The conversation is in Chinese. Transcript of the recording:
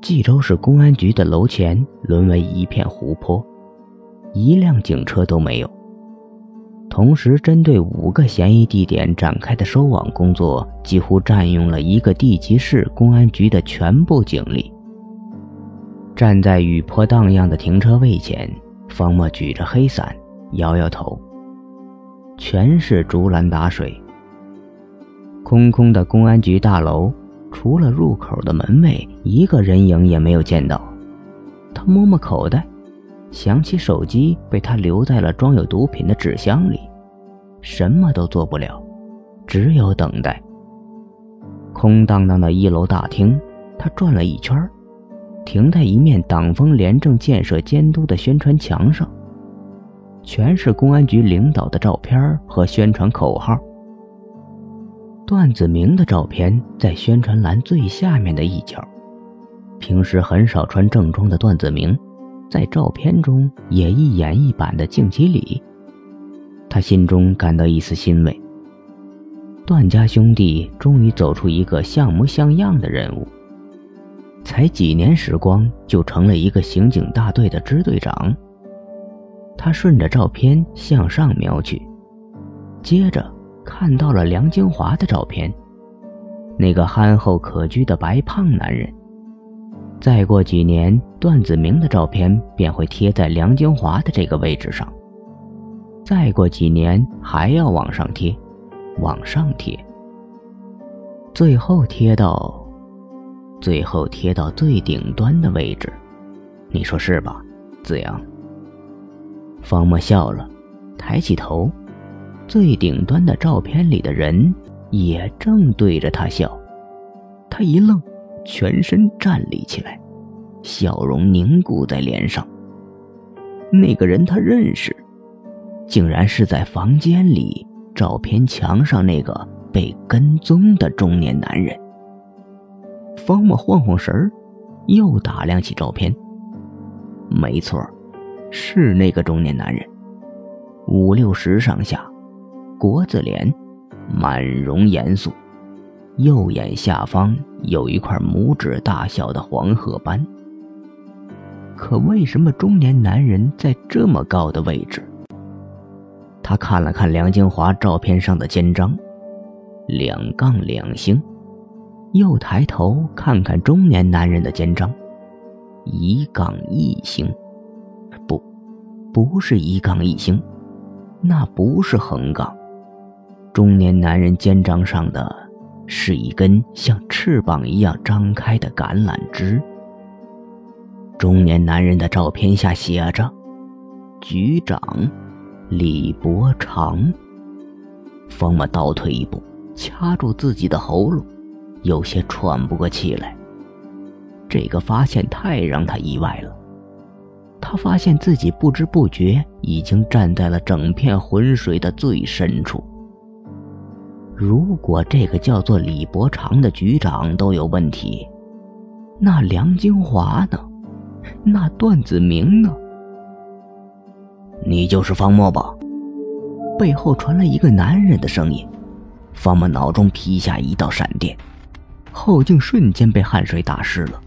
冀州市公安局的楼前沦为一片湖泊，一辆警车都没有。同时，针对五个嫌疑地点展开的收网工作，几乎占用了一个地级市公安局的全部警力。站在雨坡荡漾的停车位前，方墨举着黑伞，摇摇头。全是竹篮打水。空空的公安局大楼，除了入口的门卫，一个人影也没有见到。他摸摸口袋，想起手机被他留在了装有毒品的纸箱里，什么都做不了，只有等待。空荡荡的一楼大厅，他转了一圈，停在一面党风廉政建设监督的宣传墙上。全是公安局领导的照片和宣传口号。段子明的照片在宣传栏最下面的一角。平时很少穿正装的段子明，在照片中也一眼一板的敬起礼。他心中感到一丝欣慰。段家兄弟终于走出一个像模像样的人物。才几年时光，就成了一个刑警大队的支队长。他顺着照片向上瞄去，接着看到了梁金华的照片，那个憨厚可掬的白胖男人。再过几年，段子明的照片便会贴在梁金华的这个位置上。再过几年，还要往上贴，往上贴，最后贴到，最后贴到最顶端的位置。你说是吧，子阳？方墨笑了，抬起头，最顶端的照片里的人也正对着他笑。他一愣，全身站立起来，笑容凝固在脸上。那个人他认识，竟然是在房间里照片墙上那个被跟踪的中年男人。方墨晃晃神儿，又打量起照片。没错。是那个中年男人，五六十上下，国字脸，满容严肃，右眼下方有一块拇指大小的黄褐斑。可为什么中年男人在这么高的位置？他看了看梁金华照片上的肩章，两杠两星，又抬头看看中年男人的肩章，一杠一星。不不是一杠一星，那不是横杠。中年男人肩章上的是一根像翅膀一样张开的橄榄枝。中年男人的照片下写着：“局长李伯常。”方默倒退一步，掐住自己的喉咙，有些喘不过气来。这个发现太让他意外了。他发现自己不知不觉已经站在了整片浑水的最深处。如果这个叫做李伯长的局长都有问题，那梁金华呢？那段子明呢？你就是方墨吧？背后传来一个男人的声音。方墨脑中劈下一道闪电，后颈瞬间被汗水打湿了。